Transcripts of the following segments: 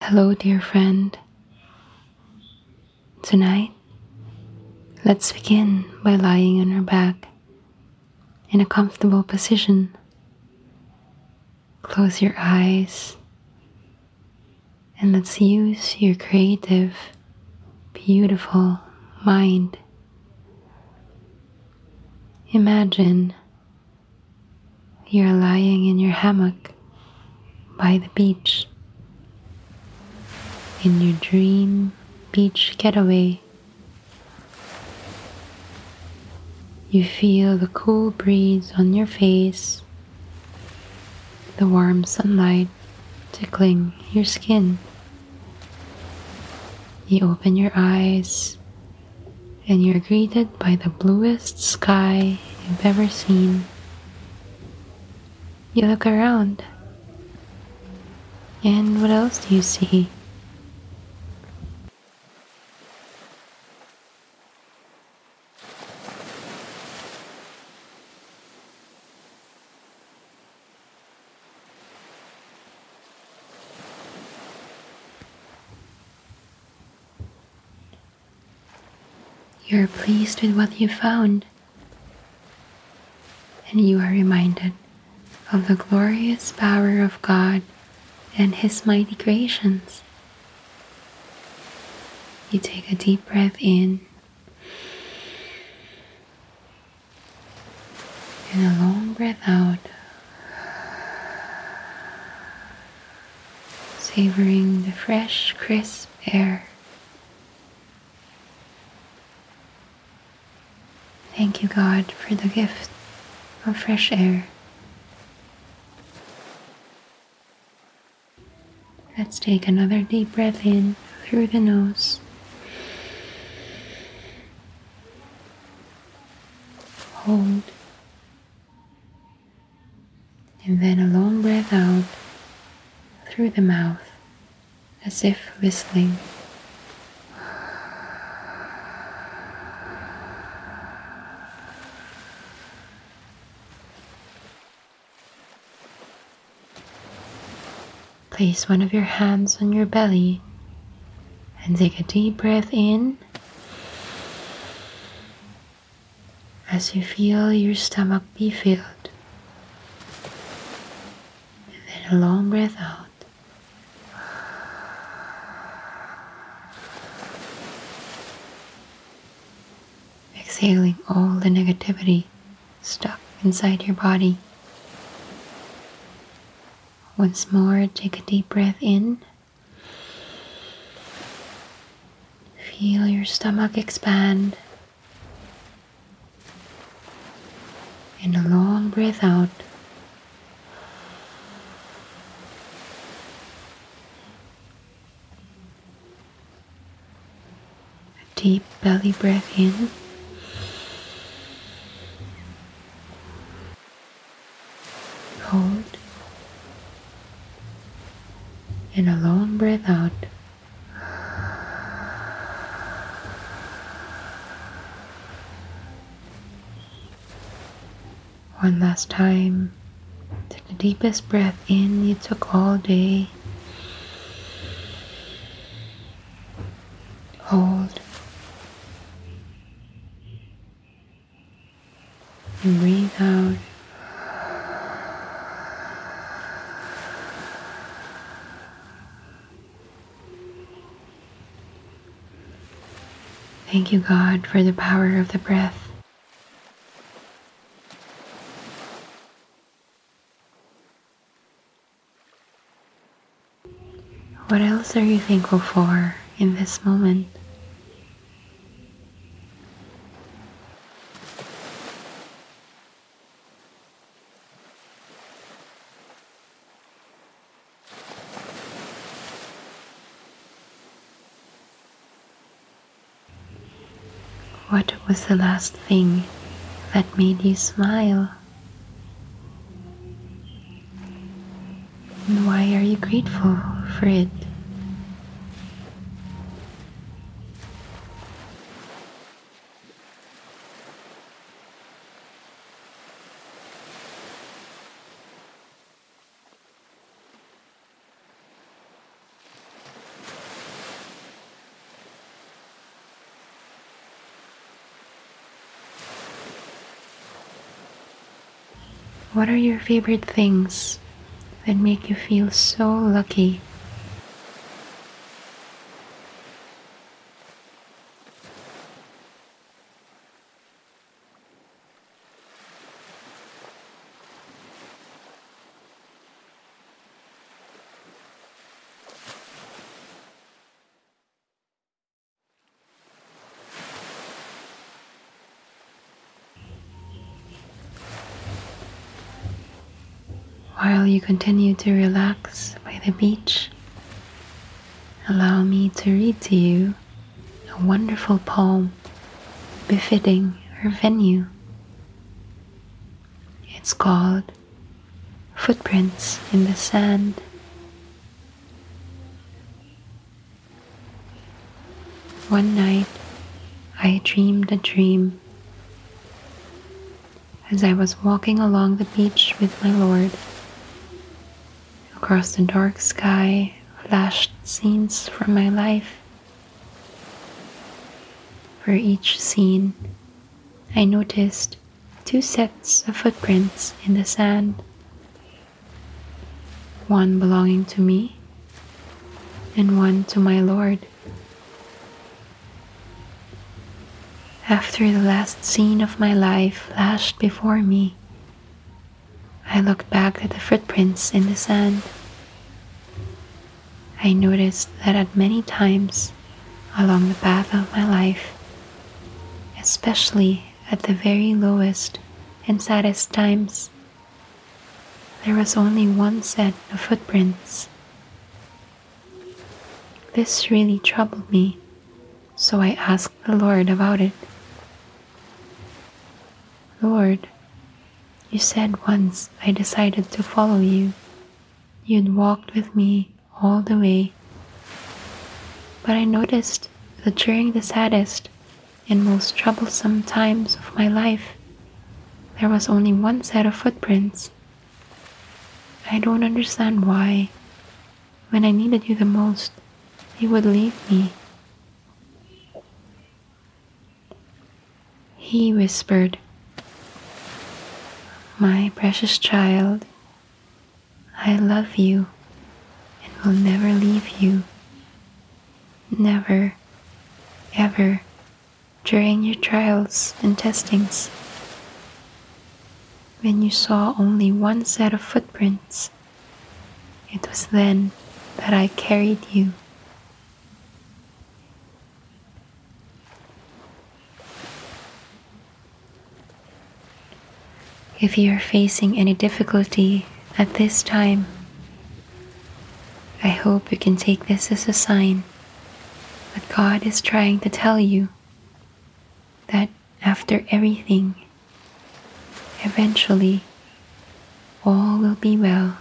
Hello, dear friend. Tonight, let's begin by lying on our back in a comfortable position. Close your eyes and let's use your creative, beautiful mind. Imagine you're lying in your hammock by the beach in your dream beach getaway. You feel the cool breeze on your face, the warm sunlight tickling your skin. You open your eyes and you're greeted by the bluest sky you've ever seen. You look around, and what else do you see? You're pleased with what you found, and you are reminded of the glorious power of God and His mighty creations. You take a deep breath in and a long breath out, savoring the fresh, crisp air. Thank you, God, for the gift of fresh air. Let's take another deep breath in through the nose. Hold. And then a long breath out through the mouth as if whistling. Place one of your hands on your belly and take a deep breath in as you feel your stomach be filled. And then a long breath out. Exhaling all the negativity stuck inside your body. Once more, take a deep breath in. Feel your stomach expand. And a long breath out. A deep belly breath in. Hold. And a long breath out. One last time. Take the deepest breath in you took all day. Hold. And breathe out. Thank you, God, for the power of the breath. What else are you thankful for in this moment? What was the last thing that made you smile? And why are you grateful for it? What are your favorite things that make you feel so lucky? While you continue to relax by the beach, allow me to read to you a wonderful poem befitting our venue. It's called Footprints in the Sand. One night I dreamed a dream as I was walking along the beach with my Lord. Across the dark sky flashed scenes from my life. For each scene, I noticed two sets of footprints in the sand. One belonging to me, and one to my Lord. After the last scene of my life flashed before me, I looked back at the footprints in the sand. I noticed that at many times along the path of my life, especially at the very lowest and saddest times, there was only one set of footprints. This really troubled me, so I asked the Lord about it. Lord, you said once I decided to follow you, you'd walked with me all the way. But I noticed that during the saddest and most troublesome times of my life, there was only one set of footprints. I don't understand why, when I needed you the most, you would leave me. He whispered, my precious child, I love you will never leave you. Never, ever, during your trials and testings. When you saw only one set of footprints, it was then that I carried you. If you are facing any difficulty at this time, I hope you can take this as a sign that God is trying to tell you that after everything, eventually all will be well.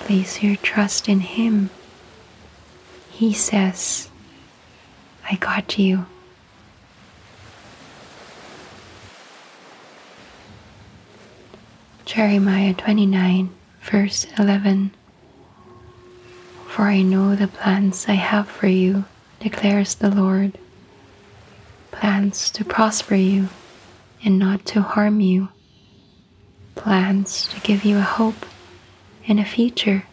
Place your trust in Him. He says, I got you. Jeremiah 29, verse 11. For I know the plans I have for you, declares the Lord plans to prosper you and not to harm you, plans to give you a hope and a future.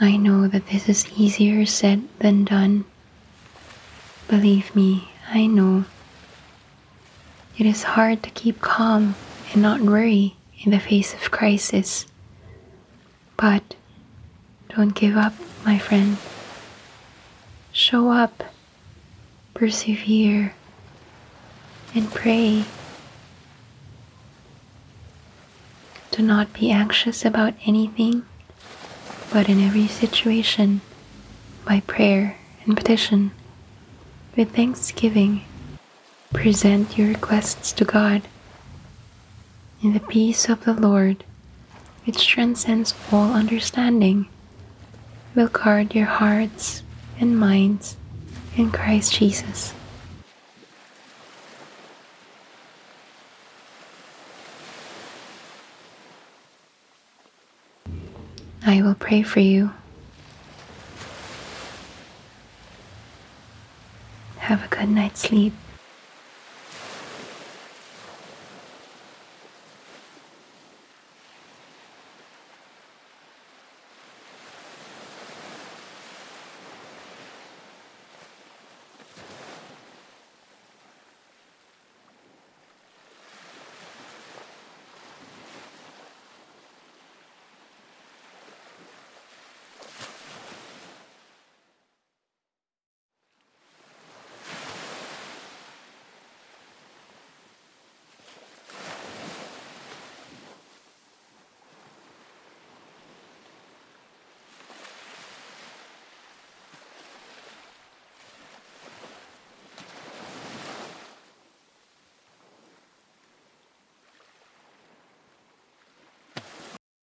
I know that this is easier said than done. Believe me, I know. It is hard to keep calm and not worry in the face of crisis. But don't give up, my friend. Show up, persevere, and pray. Do not be anxious about anything, but in every situation, by prayer and petition, with thanksgiving Present your requests to God. In the peace of the Lord, which transcends all understanding, will guard your hearts and minds in Christ Jesus. I will pray for you. Have a good night's sleep.